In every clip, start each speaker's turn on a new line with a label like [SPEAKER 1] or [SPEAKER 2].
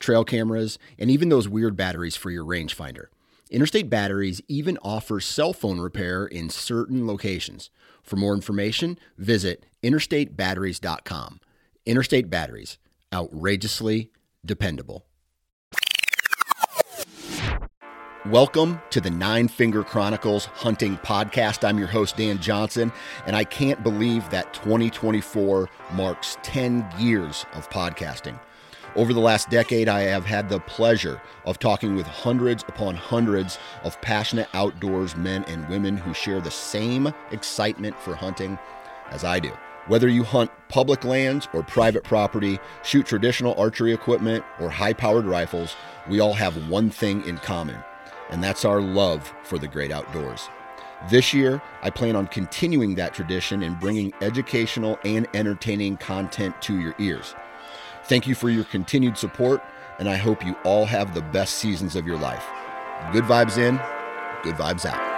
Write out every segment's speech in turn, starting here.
[SPEAKER 1] trail cameras, and even those weird batteries for your rangefinder. Interstate Batteries even offers cell phone repair in certain locations. For more information, visit interstatebatteries.com. Interstate Batteries, outrageously dependable. Welcome to the Nine Finger Chronicles Hunting Podcast. I'm your host, Dan Johnson, and I can't believe that 2024 marks 10 years of podcasting. Over the last decade, I have had the pleasure of talking with hundreds upon hundreds of passionate outdoors men and women who share the same excitement for hunting as I do. Whether you hunt public lands or private property, shoot traditional archery equipment or high powered rifles, we all have one thing in common and that's our love for the great outdoors. This year, I plan on continuing that tradition and bringing educational and entertaining content to your ears. Thank you for your continued support, and I hope you all have the best seasons of your life. Good vibes in, good vibes out.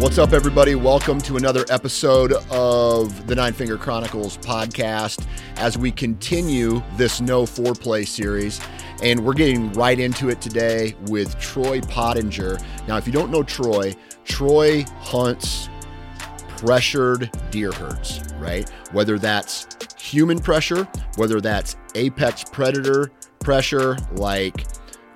[SPEAKER 1] What's up, everybody? Welcome to another episode of the Nine Finger Chronicles podcast as we continue this no foreplay series. And we're getting right into it today with Troy Pottenger. Now, if you don't know Troy, Troy hunts pressured deer herds, right? Whether that's human pressure, whether that's apex predator pressure like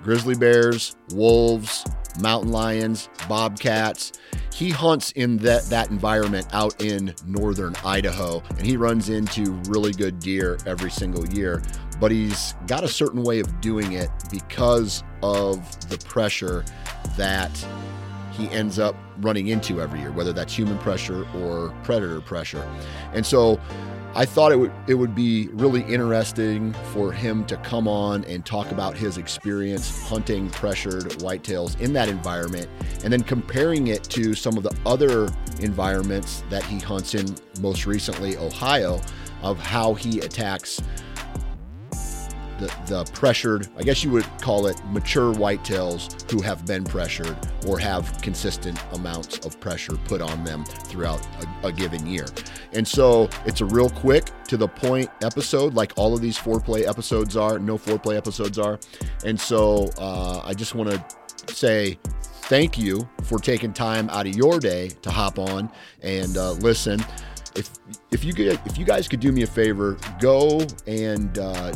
[SPEAKER 1] grizzly bears, wolves, mountain lions, bobcats he hunts in that, that environment out in northern Idaho, and he runs into really good deer every single year. But he's got a certain way of doing it because of the pressure that he ends up running into every year, whether that's human pressure or predator pressure. And so I thought it would it would be really interesting for him to come on and talk about his experience hunting pressured whitetails in that environment and then comparing it to some of the other environments that he hunts in most recently Ohio of how he attacks the, the pressured, I guess you would call it mature whitetails who have been pressured or have consistent amounts of pressure put on them throughout a, a given year. And so it's a real quick to the point episode, like all of these foreplay episodes are, no foreplay episodes are. And so uh, I just want to say thank you for taking time out of your day to hop on and uh, listen. If if you could, if you guys could do me a favor, go and uh,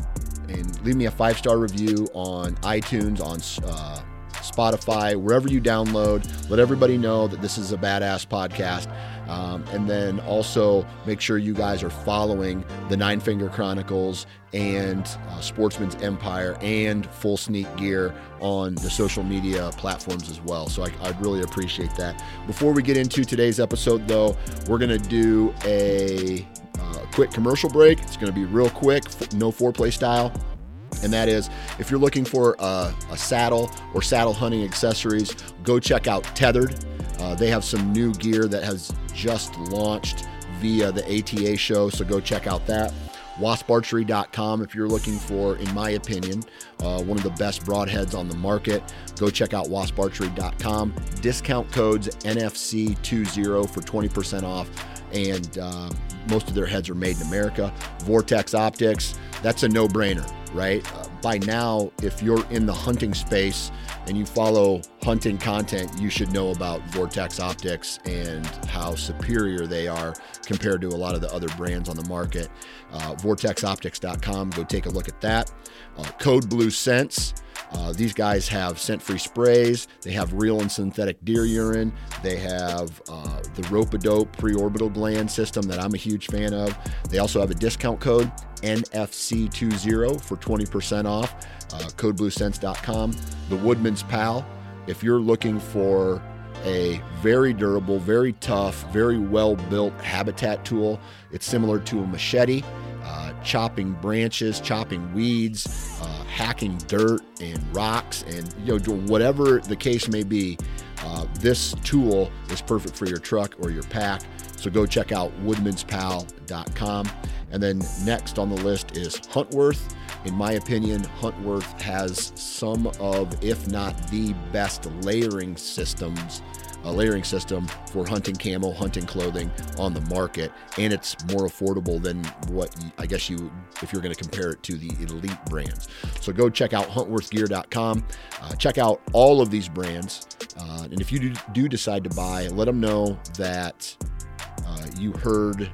[SPEAKER 1] and leave me a five star review on iTunes, on uh, Spotify, wherever you download. Let everybody know that this is a badass podcast. Um, and then also make sure you guys are following the Nine Finger Chronicles and uh, Sportsman's Empire and Full Sneak Gear on the social media platforms as well. So I, would really appreciate that. Before we get into today's episode, though, we're going to do a uh, quick commercial break. It's going to be real quick, no foreplay style. And that is if you're looking for a, a saddle or saddle hunting accessories, go check out Tethered. Uh, they have some new gear that has just launched via the ATA show, so go check out that. WaspArchery.com if you're looking for, in my opinion, uh, one of the best broadheads on the market. Go check out WaspArchery.com. Discount codes NFC20 for 20% off and uh, most of their heads are made in America. Vortex Optics, that's a no brainer, right? Uh, by now, if you're in the hunting space and you follow hunting content, you should know about Vortex Optics and how superior they are compared to a lot of the other brands on the market. Uh, VortexOptics.com, go take a look at that. Uh, Code Blue Scents Uh, these guys have scent free sprays, they have real and synthetic deer urine, they have uh, the Rope-A-Dope preorbital gland system that I'm a huge fan of. They also have a discount code NFC20 for 20% off. Uh, CodeBlueScents.com. The Woodman's Pal. If you're looking for a very durable, very tough, very well built habitat tool, it's similar to a machete. Chopping branches, chopping weeds, uh, hacking dirt and rocks, and you know whatever the case may be. Uh, this tool is perfect for your truck or your pack. So go check out woodmanspal.com. And then next on the list is Huntworth. In my opinion, Huntworth has some of, if not the best layering systems a layering system for hunting camo, hunting clothing on the market, and it's more affordable than what I guess you, if you're going to compare it to the elite brands. So go check out huntworthgear.com. Uh, check out all of these brands, uh, and if you do, do, decide to buy, let them know that uh, you heard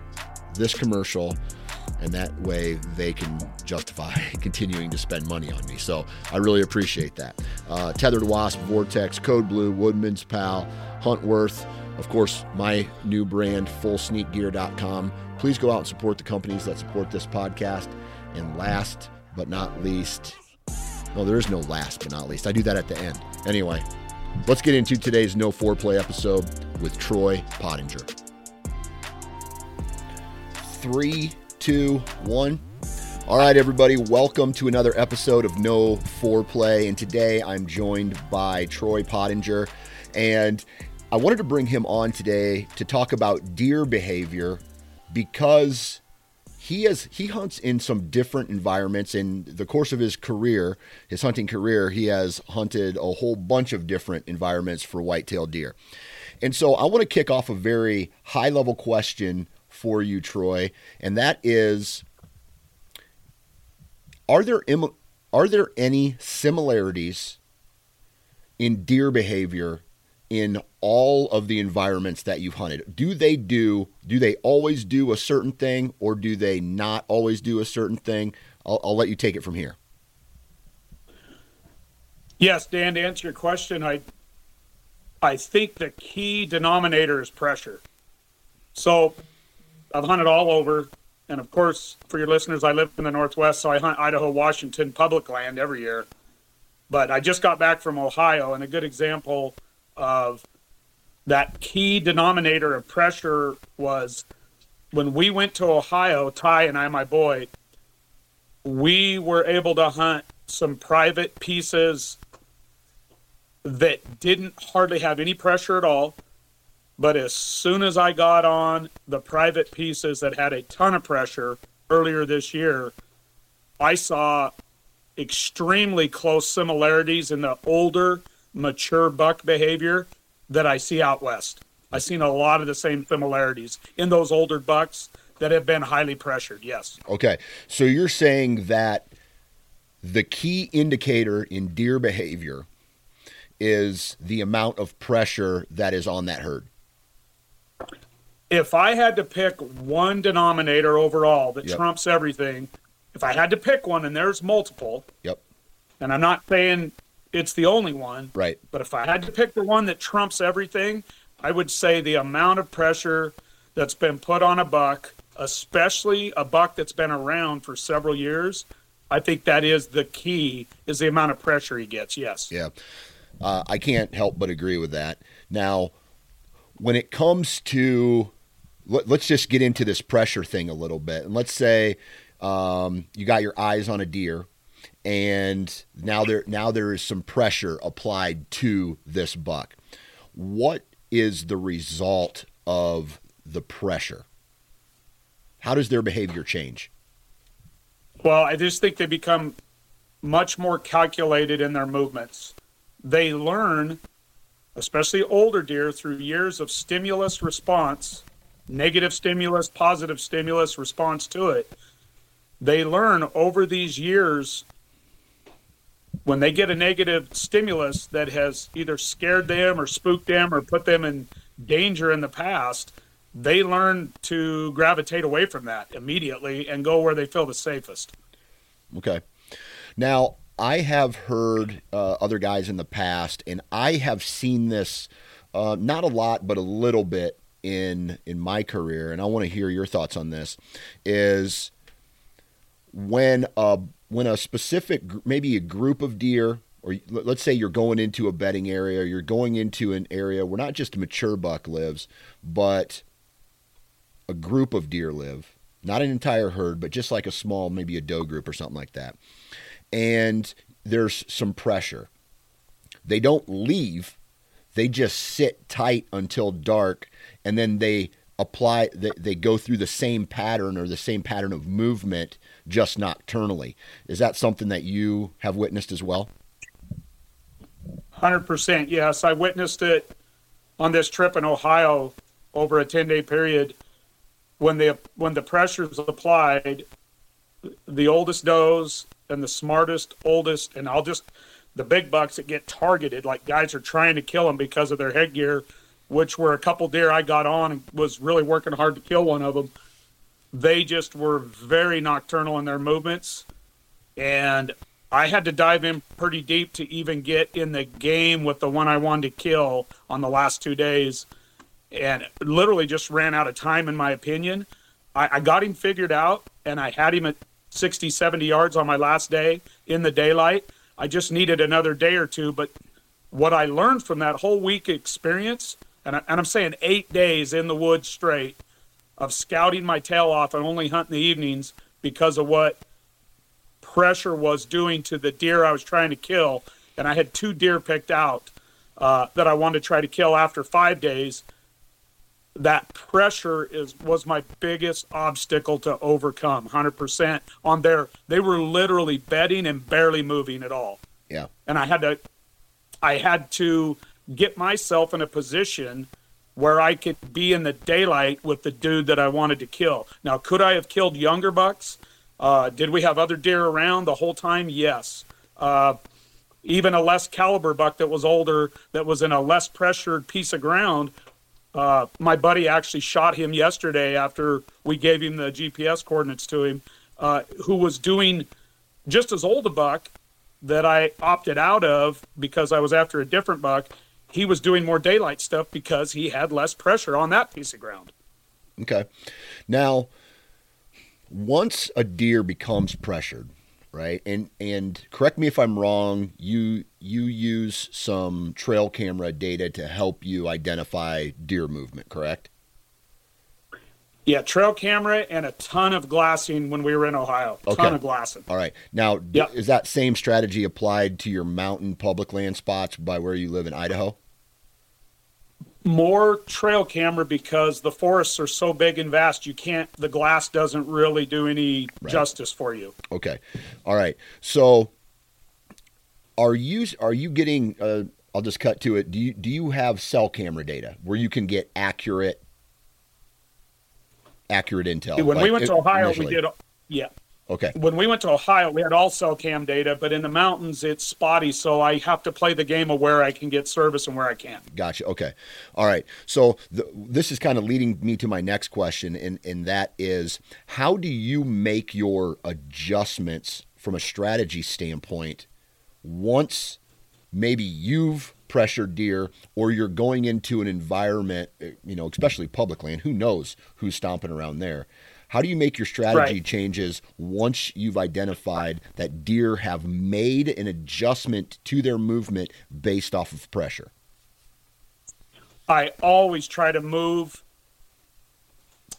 [SPEAKER 1] this commercial and that way they can justify continuing to spend money on me. So I really appreciate that. Uh, Tethered Wasp, Vortex, Code Blue, Woodman's Pal, Huntworth, of course, my new brand, fullsneakgear.com. Please go out and support the companies that support this podcast. And last but not least, no, there is no last but not least. I do that at the end. Anyway, let's get into today's No Foreplay episode with Troy Pottenger. Three, two, one. All right, everybody, welcome to another episode of No Foreplay. And today I'm joined by Troy Pottenger. And I wanted to bring him on today to talk about deer behavior because he has he hunts in some different environments in the course of his career his hunting career he has hunted a whole bunch of different environments for white-tailed deer and so i want to kick off a very high level question for you, Troy, and that is: Are there are there any similarities in deer behavior in all of the environments that you've hunted? Do they do do they always do a certain thing, or do they not always do a certain thing? I'll, I'll let you take it from here.
[SPEAKER 2] Yes, Dan. To answer your question, I I think the key denominator is pressure. So I've hunted all over, and of course, for your listeners, I live in the Northwest, so I hunt Idaho, Washington public land every year. But I just got back from Ohio, and a good example of that key denominator of pressure was when we went to Ohio, Ty and I, my boy, we were able to hunt some private pieces that didn't hardly have any pressure at all. But as soon as I got on the private pieces that had a ton of pressure earlier this year, I saw extremely close similarities in the older, mature buck behavior that I see out west. I've seen a lot of the same similarities in those older bucks that have been highly pressured. Yes.
[SPEAKER 1] Okay. So you're saying that the key indicator in deer behavior is the amount of pressure that is on that herd
[SPEAKER 2] if I had to pick one denominator overall that yep. trumps everything, if I had to pick one, and there's multiple.
[SPEAKER 1] Yep.
[SPEAKER 2] And I'm not saying it's the only one.
[SPEAKER 1] Right.
[SPEAKER 2] But if I had to pick the one that trumps everything, I would say the amount of pressure that's been put on a buck, especially a buck that's been around for several years. I think that is the key is the amount of pressure he gets. Yes.
[SPEAKER 1] Yeah. Uh, I can't help but agree with that. Now, when it comes to let, us just get into this pressure thing a little bit. And let's say um, you got your eyes on a deer, and now there now there is some pressure applied to this buck. What is the result of the pressure? How does their behavior change?
[SPEAKER 2] Well, I just think they become much more calculated in their movements. They learn, especially older deer, through years of stimulus response negative stimulus, positive stimulus response to it. They learn over these years when they get a negative stimulus that has either scared them or spooked them or put them in danger in the past, they learn to gravitate away from that immediately and go where they feel the safest.
[SPEAKER 1] Okay. Now, I have heard uh, other guys in the past, and I have seen this uh, not a lot, but a little bit in in my career, and I want to hear your thoughts on this. Is when a when a specific maybe a group of deer or let's say you're going into a bedding area you're going into an area where not just a mature buck lives but a group of deer live. Not an entire herd but just like a small maybe a doe group or something like that. And there's some pressure. They don't leave. They just sit tight until dark and then they apply they, they go through the same pattern or the same pattern of movement just nocturnally. Is that something that you have witnessed as well?
[SPEAKER 2] 100% yes. I witnessed it on this trip in ohio over a 10 day period. When the when the pressure is applied the oldest does and the smartest oldest and i'll just the big bucks that get targeted like guys are trying to kill them because of their headgear which were a couple deer I got on and was really working hard to kill one of them. They just were very nocturnal in their movements, and I had to dive in pretty deep to even get in the game with the one I wanted to kill on the last two days, and literally just ran out of time, in my opinion. I, I got him figured out, and I had him at 60, 70 yards on my last day in the daylight. I just needed another day or two, but what I learned from that whole week experience and, I, and I'm saying eight days in the woods straight of scouting my tail off and only hunting the evenings because of what pressure was doing to the deer I was trying to kill. And I had two deer picked out uh, that I wanted to try to kill after five days. That pressure is was my biggest obstacle to overcome. Hundred percent on their. They were literally bedding and barely moving at all.
[SPEAKER 1] Yeah.
[SPEAKER 2] And I had to, I had to get myself in a position where I could be in the daylight with the dude that I wanted to kill. Now, could I have killed younger bucks? Uh, did we have other deer around the whole time? Yes. Uh, even a less caliber buck that was older, that was in a less pressured piece of ground. Uh, my buddy actually shot him yesterday after we gave him the GPS coordinates to him, uh, who was doing just as old a buck that I opted out of because I was after a different buck he was doing more daylight stuff because he had less pressure on that piece of ground.
[SPEAKER 1] Okay. Now, once a deer becomes pressured, right? And and correct me if I'm wrong, you you use some trail camera data to help you identify deer movement, correct?
[SPEAKER 2] Yeah, trail camera and a ton of glassing when we were in Ohio. A okay. ton of glassing.
[SPEAKER 1] All right. Now, yep. is that same strategy applied to your mountain public land spots by where you live in Idaho?
[SPEAKER 2] More trail camera because the forests are so big and vast you can't the glass doesn't really do any right. justice for you.
[SPEAKER 1] Okay. All right. So are you are you getting uh, i'll just cut to it. Do you do you have cell camera data where you can get accurate accurate intel?
[SPEAKER 2] When like, we went to ohio initially? we did yeah
[SPEAKER 1] Okay.
[SPEAKER 2] When we went to Ohio, we had all cell cam data, but in the mountains, it's spotty. So I have to play the game of where I can get service and where I can't.
[SPEAKER 1] Gotcha. Okay. All right. So the, this is kind of leading me to my next question, and, and that is how do you make your adjustments from a strategy standpoint once maybe you've pressured deer or you're going into an environment, you know, especially public land, who knows who's stomping around there? How do you make your strategy right. changes once you've identified that deer have made an adjustment to their movement based off of pressure?
[SPEAKER 2] I always try to move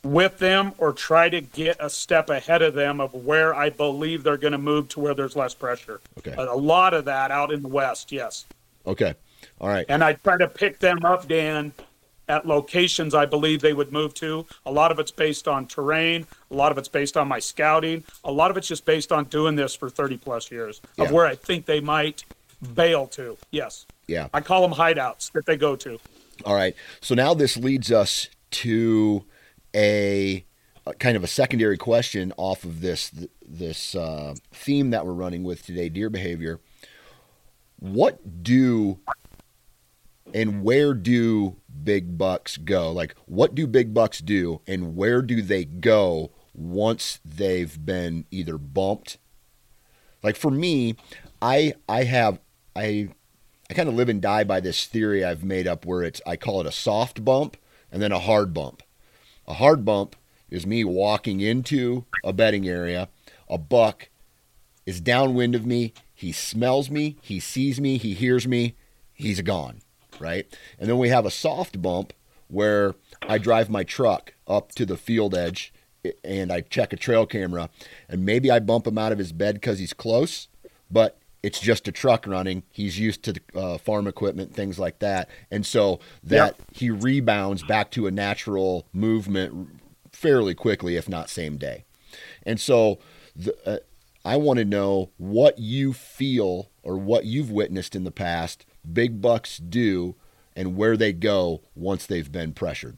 [SPEAKER 2] with them or try to get a step ahead of them of where I believe they're going to move to where there's less pressure.
[SPEAKER 1] Okay.
[SPEAKER 2] A lot of that out in the west, yes.
[SPEAKER 1] Okay. All right.
[SPEAKER 2] And I try to pick them up, Dan, at locations I believe they would move to. A lot of it's based on terrain. A lot of it's based on my scouting. A lot of it's just based on doing this for 30 plus years of where I think they might bail to. Yes.
[SPEAKER 1] Yeah.
[SPEAKER 2] I call them hideouts that they go to.
[SPEAKER 1] All right. So now this leads us to a, a kind of a secondary question off of this this uh, theme that we're running with today, deer behavior. What do and where do big bucks go? Like, what do big bucks do, and where do they go once they've been either bumped? Like for me, I I have I I kind of live and die by this theory I've made up where it's I call it a soft bump and then a hard bump. A hard bump is me walking into a bedding area. A buck is downwind of me. He smells me, he sees me, he hears me, he's gone, right? And then we have a soft bump where I drive my truck up to the field edge and I check a trail camera and maybe I bump him out of his bed because he's close, but it's just a truck running. He's used to the uh, farm equipment, things like that. And so that yep. he rebounds back to a natural movement fairly quickly, if not same day. And so the, uh, I want to know what you feel or what you've witnessed in the past big bucks do and where they go once they've been pressured.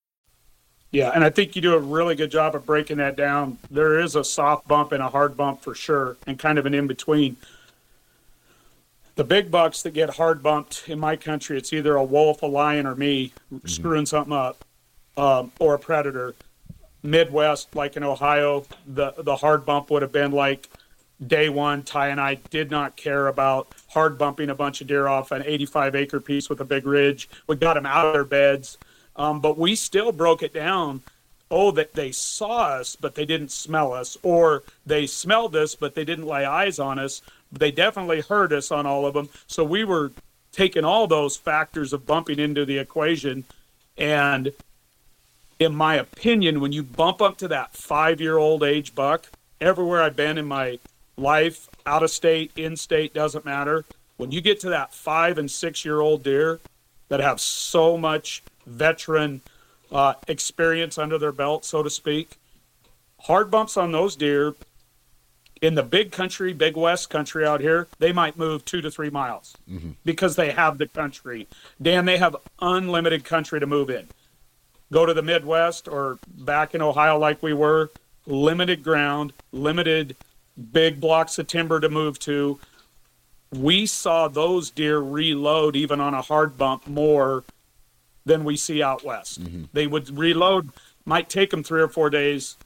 [SPEAKER 2] Yeah, and I think you do a really good job of breaking that down. There is a soft bump and a hard bump for sure, and kind of an in between. The big bucks that get hard bumped in my country, it's either a wolf, a lion, or me mm-hmm. screwing something up, um, or a predator. Midwest, like in Ohio, the the hard bump would have been like day one. Ty and I did not care about hard bumping a bunch of deer off an 85 acre piece with a big ridge. We got them out of their beds um, but we still broke it down. Oh, that they saw us, but they didn't smell us, or they smelled us, but they didn't lay eyes on us. They definitely heard us on all of them. So we were taking all those factors of bumping into the equation. And in my opinion, when you bump up to that five year old age buck, everywhere I've been in my life, out of state, in state, doesn't matter. When you get to that five and six year old deer that have so much veteran uh, experience under their belt, so to speak. Hard bumps on those deer in the big country, big West country out here, they might move two to three miles mm-hmm. because they have the country. Dan, they have unlimited country to move in. Go to the Midwest or back in Ohio, like we were, limited ground, limited big blocks of timber to move to. We saw those deer reload even on a hard bump more than we see out west. Mm-hmm. They would reload, might take them three or four days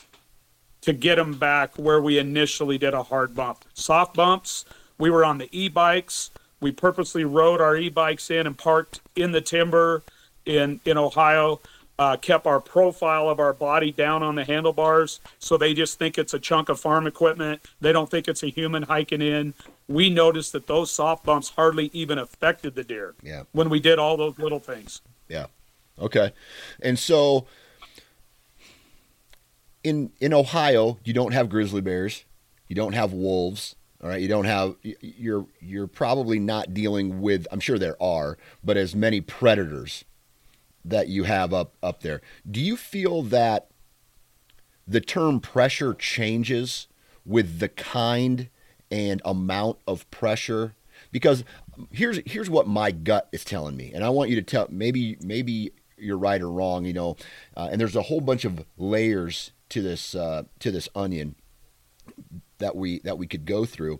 [SPEAKER 2] to get them back where we initially did a hard bump. Soft bumps, we were on the e bikes. We purposely rode our e bikes in and parked in the timber in, in Ohio. Uh, kept our profile of our body down on the handlebars so they just think it's a chunk of farm equipment. They don't think it's a human hiking in. We noticed that those soft bumps hardly even affected the deer
[SPEAKER 1] yeah.
[SPEAKER 2] when we did all those little things.
[SPEAKER 1] Yeah. Okay. And so in in Ohio, you don't have grizzly bears, you don't have wolves, all right? You don't have you're you're probably not dealing with I'm sure there are, but as many predators that you have up up there. Do you feel that the term pressure changes with the kind and amount of pressure because here's here's what my gut is telling me, and I want you to tell maybe maybe you're right or wrong, you know. Uh, and there's a whole bunch of layers to this uh, to this onion that we that we could go through.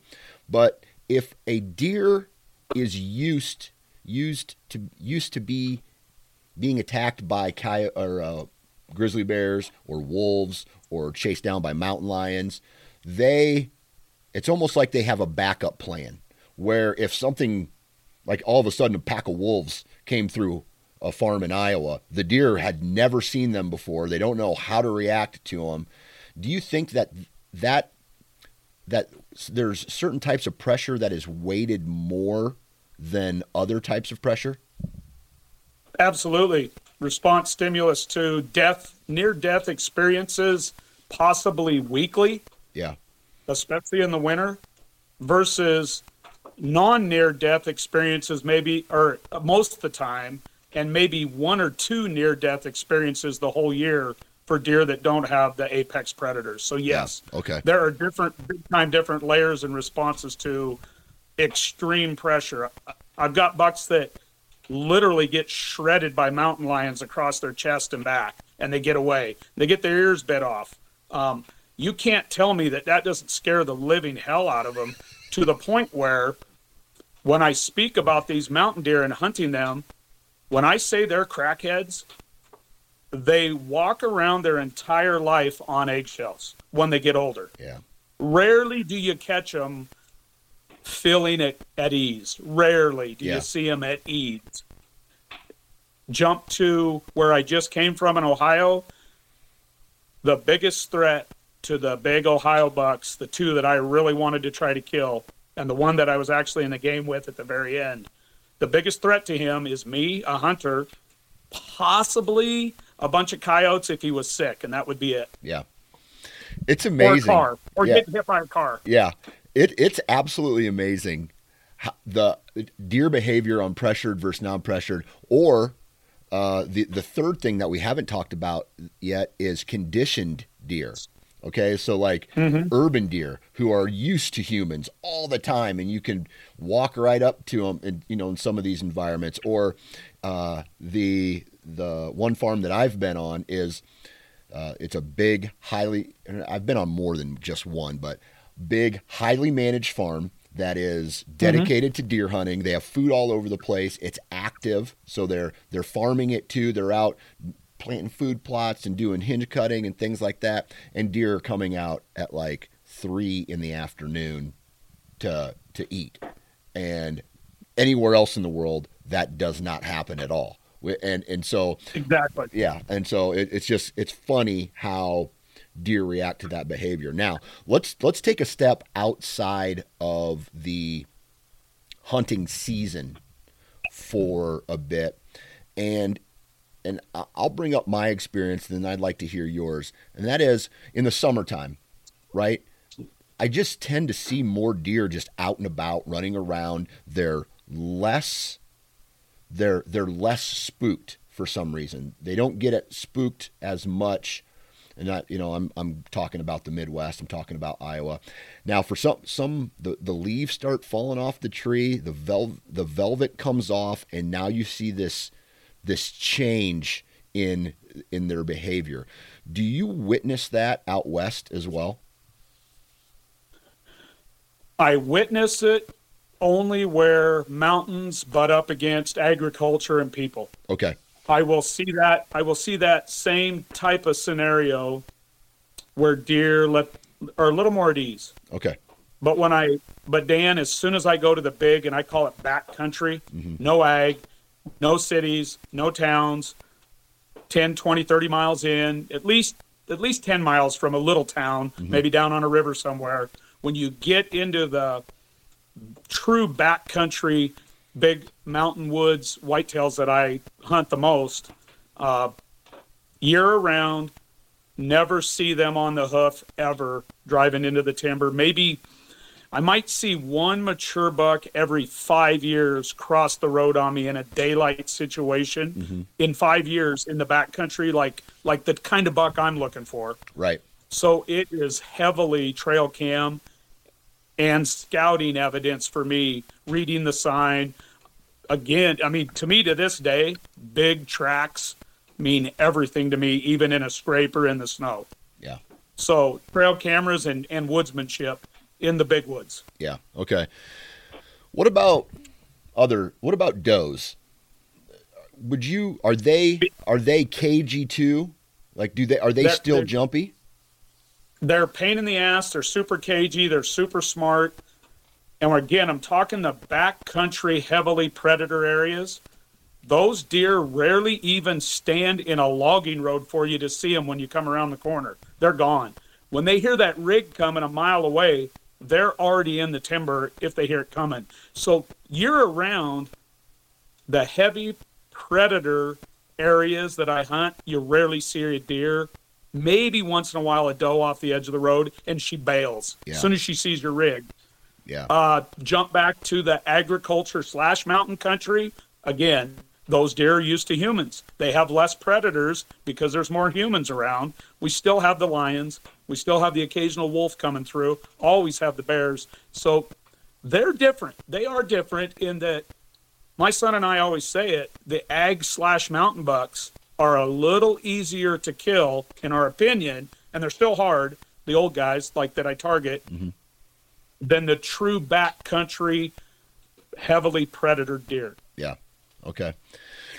[SPEAKER 1] But if a deer is used used to used to be being attacked by or uh, grizzly bears or wolves or chased down by mountain lions, they it's almost like they have a backup plan where if something like all of a sudden a pack of wolves came through a farm in Iowa, the deer had never seen them before. They don't know how to react to them. Do you think that that that there's certain types of pressure that is weighted more than other types of pressure?
[SPEAKER 2] Absolutely. Response stimulus to death, near death experiences, possibly weekly.
[SPEAKER 1] Yeah.
[SPEAKER 2] Especially in the winter versus non near death experiences, maybe, or most of the time, and maybe one or two near death experiences the whole year for deer that don't have the apex predators. So yes,
[SPEAKER 1] Yeah, okay.
[SPEAKER 2] there are different big time different layers and responses to extreme pressure. I've got bucks that literally get shredded by mountain lions across their chest and back, and they get away. They get their ears bit off. Um, you can't tell me that that doesn't scare the living hell out of them to the point where when I speak about these mountain deer and hunting them, when I say they're crackheads, they walk around their entire life on eggshells when they get older.
[SPEAKER 1] Yeah.
[SPEAKER 2] Rarely do you catch them feeling at, at ease. Rarely do
[SPEAKER 1] Yeah.
[SPEAKER 2] you see them at ease. Jump to where I just came from in Ohio. The biggest threat to the big Ohio bucks, the two that I really wanted to try to kill, and the one that I was actually in the game with at the very end. The biggest threat to him is me, a hunter, possibly a bunch of coyotes if he was sick, and that would be it.
[SPEAKER 1] Yeah. It's
[SPEAKER 2] Or
[SPEAKER 1] amazing.
[SPEAKER 2] a car, or
[SPEAKER 1] yeah.
[SPEAKER 2] getting hit by a car.
[SPEAKER 1] Yeah, it it's absolutely amazing the deer behavior on pressured versus non-pressured, or uh, the the third thing that we haven't talked about yet is conditioned deer. Okay, so like urban deer who are used to humans all the time, and you can walk right up to them, and you know, in some of these environments, or uh, the the one farm that I've been on is uh, it's a big, highly. I've been on more than just one, but big, highly managed farm that is dedicated to deer hunting. They have food all over the place. It's active, so they're they're farming it too. They're out planting food plots and doing hinge cutting and things like that. And deer are coming out at like three in the afternoon to to eat. And anywhere else in the world, that does not happen at all. And and so
[SPEAKER 2] Exactly.
[SPEAKER 1] yeah, and so it, it's just it's funny how deer react to that behavior. Now let's let's take a step outside of the hunting season for a bit, and and I- I'll bring up my experience, and then I'd like to hear yours, and that is in the summertime, right? I just tend to see more deer just out and about, running around. They're less they're they're less spooked for some reason. They don't get it spooked as much. And that you know, I'm I'm talking about the Midwest. I'm talking about Iowa. Now, for some some the, the leaves start falling off the tree. The vel the velvet comes off, and now you see this this change in in their behavior. Do you witness that out west as well?
[SPEAKER 2] I witness it only where mountains butt up against agriculture and people.
[SPEAKER 1] Okay.
[SPEAKER 2] I will see that. I will see that same type of scenario where deer let are a little more at ease.
[SPEAKER 1] Okay.
[SPEAKER 2] But when I, but Dan, as soon as I go to the big and I call it back country, mm-hmm. no ag, no cities, no towns, 10, 20, 30 miles in, at least, at least 10 miles from a little town, maybe down on a river somewhere. When you get into the true back country, big mountain woods, whitetails that I hunt the most, uh, year around, never see them on the hoof ever driving into the timber. Maybe I might see one mature buck every five years cross the road on me in a daylight situation mm-hmm. in five years in the backcountry, like like the kind of buck I'm looking for.
[SPEAKER 1] Right.
[SPEAKER 2] So it is heavily trail cam and scouting evidence for me, reading the sign. Again, I mean, to me to this day, big tracks mean everything to me, even in a scraper in the snow.
[SPEAKER 1] Yeah.
[SPEAKER 2] So trail cameras and, and woodsmanship in the big woods.
[SPEAKER 1] Yeah. Okay. What about other? What about does? Would you? Are they? Are they KG too? Like, do they? Are they
[SPEAKER 2] They're-
[SPEAKER 1] still
[SPEAKER 2] they're-
[SPEAKER 1] jumpy?
[SPEAKER 2] They're a pain in the ass. They're super cagey. They're super smart. And again, I'm talking the backcountry, heavily predator areas. Those deer rarely even stand in a logging road for you to see them when you come around the corner. They're gone. When they hear that rig coming a mile away, they're already in the timber if they hear it coming. So year around, the heavy predator areas that I hunt, you rarely see a deer. Maybe once in a while a doe off the edge of the road, and she bails
[SPEAKER 1] Yeah.
[SPEAKER 2] as soon as she sees your rig.
[SPEAKER 1] Yeah.
[SPEAKER 2] Uh, jump back to the agriculture slash mountain country. Again, those deer are used to humans. They have less predators because there's more humans around. We still have the lions. We still have the occasional wolf coming through. Always have the bears. So they're different. They are different in that my son and I always say it the ag slash mountain bucks are a little easier to kill, in our opinion, and they're still hard, the old guys like that I target, mm-hmm. than the true backcountry, heavily predator deer.
[SPEAKER 1] Yeah. Okay.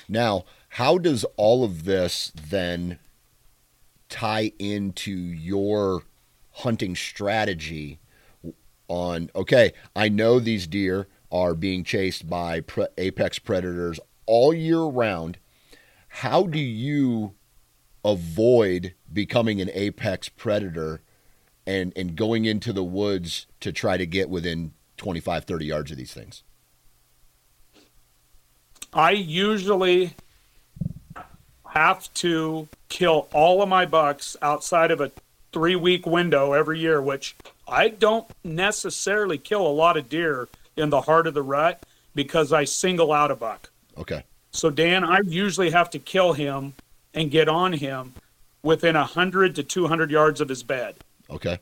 [SPEAKER 1] Now, how does all of this then tie into your hunting strategy on okay, I know these deer are being chased by pre- apex predators all year round. How do you avoid becoming an apex predator and and going into the woods to try to get within 25 30 yards of these things?
[SPEAKER 2] I usually have to kill all of my bucks outside of a three week window every year, which I don't necessarily kill a lot of deer in the heart of the rut because I single out a buck.
[SPEAKER 1] Okay.
[SPEAKER 2] So, Dan, I usually have to kill him and get on him within a 100 to 200 yards of his bed.
[SPEAKER 1] Okay.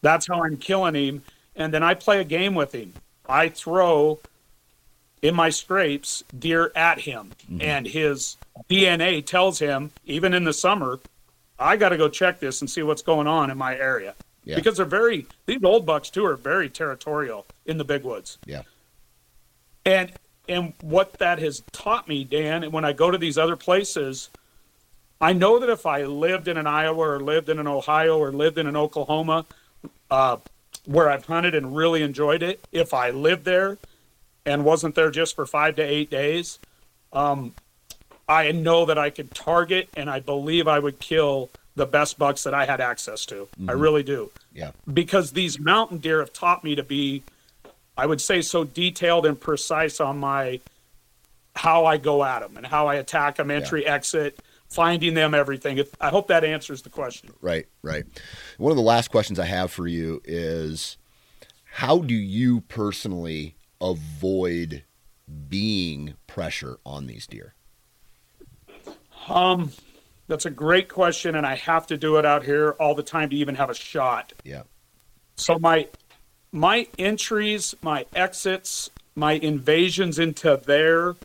[SPEAKER 2] That's how I'm killing him. And then I play a game with him. I throw in my scrapes deer at him, mm-hmm. and his DNA tells him, even in the summer, I got to go check this and see what's going on in my area. Yeah. Because they're very, these old bucks too are very territorial in the big woods.
[SPEAKER 1] Yeah.
[SPEAKER 2] And, and what that has taught me, Dan, and when I go to these other places, I know that if I lived in an Iowa or lived in an Ohio or lived in an Oklahoma, uh, where I've hunted and really enjoyed it, if I lived there and wasn't there just for five to eight days, um, I know that I could target and I believe I would kill the best bucks that I had access to. Mm-hmm. I really do.
[SPEAKER 1] Yeah.
[SPEAKER 2] Because these mountain deer have taught me to be, I would say, so detailed and precise on my how I go at them and how I attack them, entry, yeah. exit, finding them, everything. I hope that answers the question.
[SPEAKER 1] Right, right. One of the last questions I have for you is how do you personally avoid being pressure on these deer?
[SPEAKER 2] Um, that's a great question, and I have to do it out here all the time to even have a shot.
[SPEAKER 1] Yeah.
[SPEAKER 2] So my my entries, my exits, my invasions into their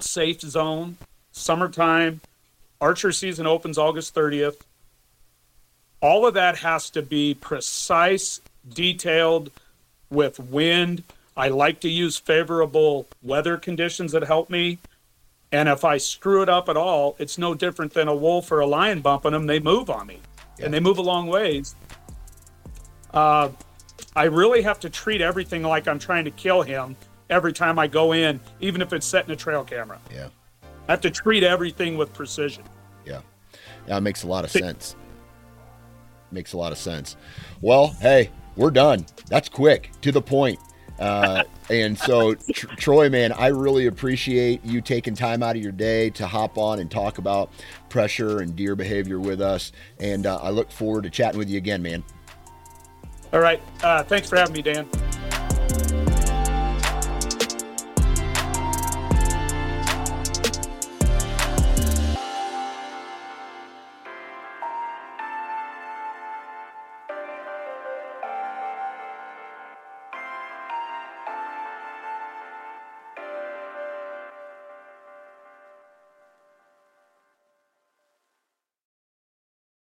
[SPEAKER 2] safe zone, summertime, archer season opens August 30th. All of that has to be precise, detailed, with wind, I like to use favorable weather conditions that help me. And if I screw it up at all, it's no different than a wolf or a lion bumping them. They move on me, yeah. and they move a long ways. Uh, I really have to treat everything like I'm trying to kill him every time I go in, even if it's setting a trail camera.
[SPEAKER 1] Yeah.
[SPEAKER 2] I have to treat everything with precision.
[SPEAKER 1] Yeah. Yeah, it makes a lot of sense. Makes a lot of sense. Well, hey, we're done. That's quick, to the point. Uh, and so, Tr- Troy, man, I really appreciate you taking time out of your day to hop on and talk about pressure and deer behavior with us. And uh, I look forward to chatting with you again, man.
[SPEAKER 2] All right. Uh, thanks for having me, Dan.